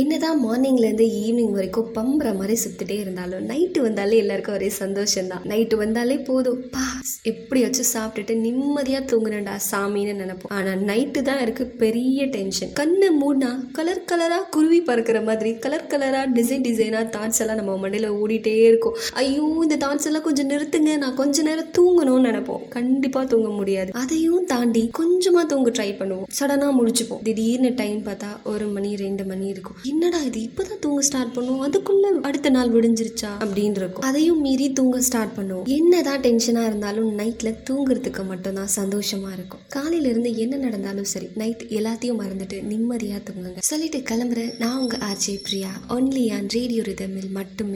என்னதான் மார்னிங்லேருந்து ஈவினிங் வரைக்கும் பம்புற மாதிரி சுற்றிட்டே இருந்தாலும் நைட்டு வந்தாலே எல்லாருக்கும் ஒரே சந்தோஷம்தான். நைட்டு வந்தாலே போதும். பா எப்படியாச்சும் சாப்பிட்டுட்டு நிம்மதியாக தூங்குனேன்டா சாமின்னு நினைப்போம். ஆனால் நைட்டு தான் இருக்கு பெரிய டென்ஷன் கண்ணை மூடினா கலர் கலராக குருவி பறக்கிற மாதிரி கலர் கலராக டிசைன் டிசைனாக தாட்ஸ் எல்லாம் நம்ம மண்டையில் ஓடிட்டே இருக்கும். ஐயோ இந்த தாட்ஸ் எல்லாம் கொஞ்சம் நிறுத்துங்க நான் கொஞ்ச நேரம் தூங்கணும்னு நினைப்போம். கண்டிப்பாக தூங்க முடியாது. அதையும் தாண்டி கொஞ்சமாக தூங்க ட்ரை பண்ணுவோம். சடனாக முடிச்சுப்போம் திடீர்னு டைம் பார்த்தா ஒரு மணி ரெண்டு மணி இருக்கும். என்னடா இது? இப்பதான் தூங்க ஸ்டார்ட் பண்ணுவோம். அதுக்குள்ள அடுத்த நாள் விடிஞ்சிருச்சா? அப்படின்னு இருக்கும் அதையும் மீறி தூங்க ஸ்டார்ட் பண்ணுவோம். என்னதான் டென்ஷனா இருந்தாலும் நைட்ல தூங்குறதுக்கு மட்டும்தான் சந்தோஷமா இருக்கும். காலையில இருந்து என்ன நடந்தாலும் சரி நைட் எல்லாத்தையும் மறந்துட்டு நிம்மதியா தூங்குங்க. சொல்லிட்டு கிளம்புறேன். நான் உங்க RJ Priya. Only on radio ரிதமில் மட்டுமே.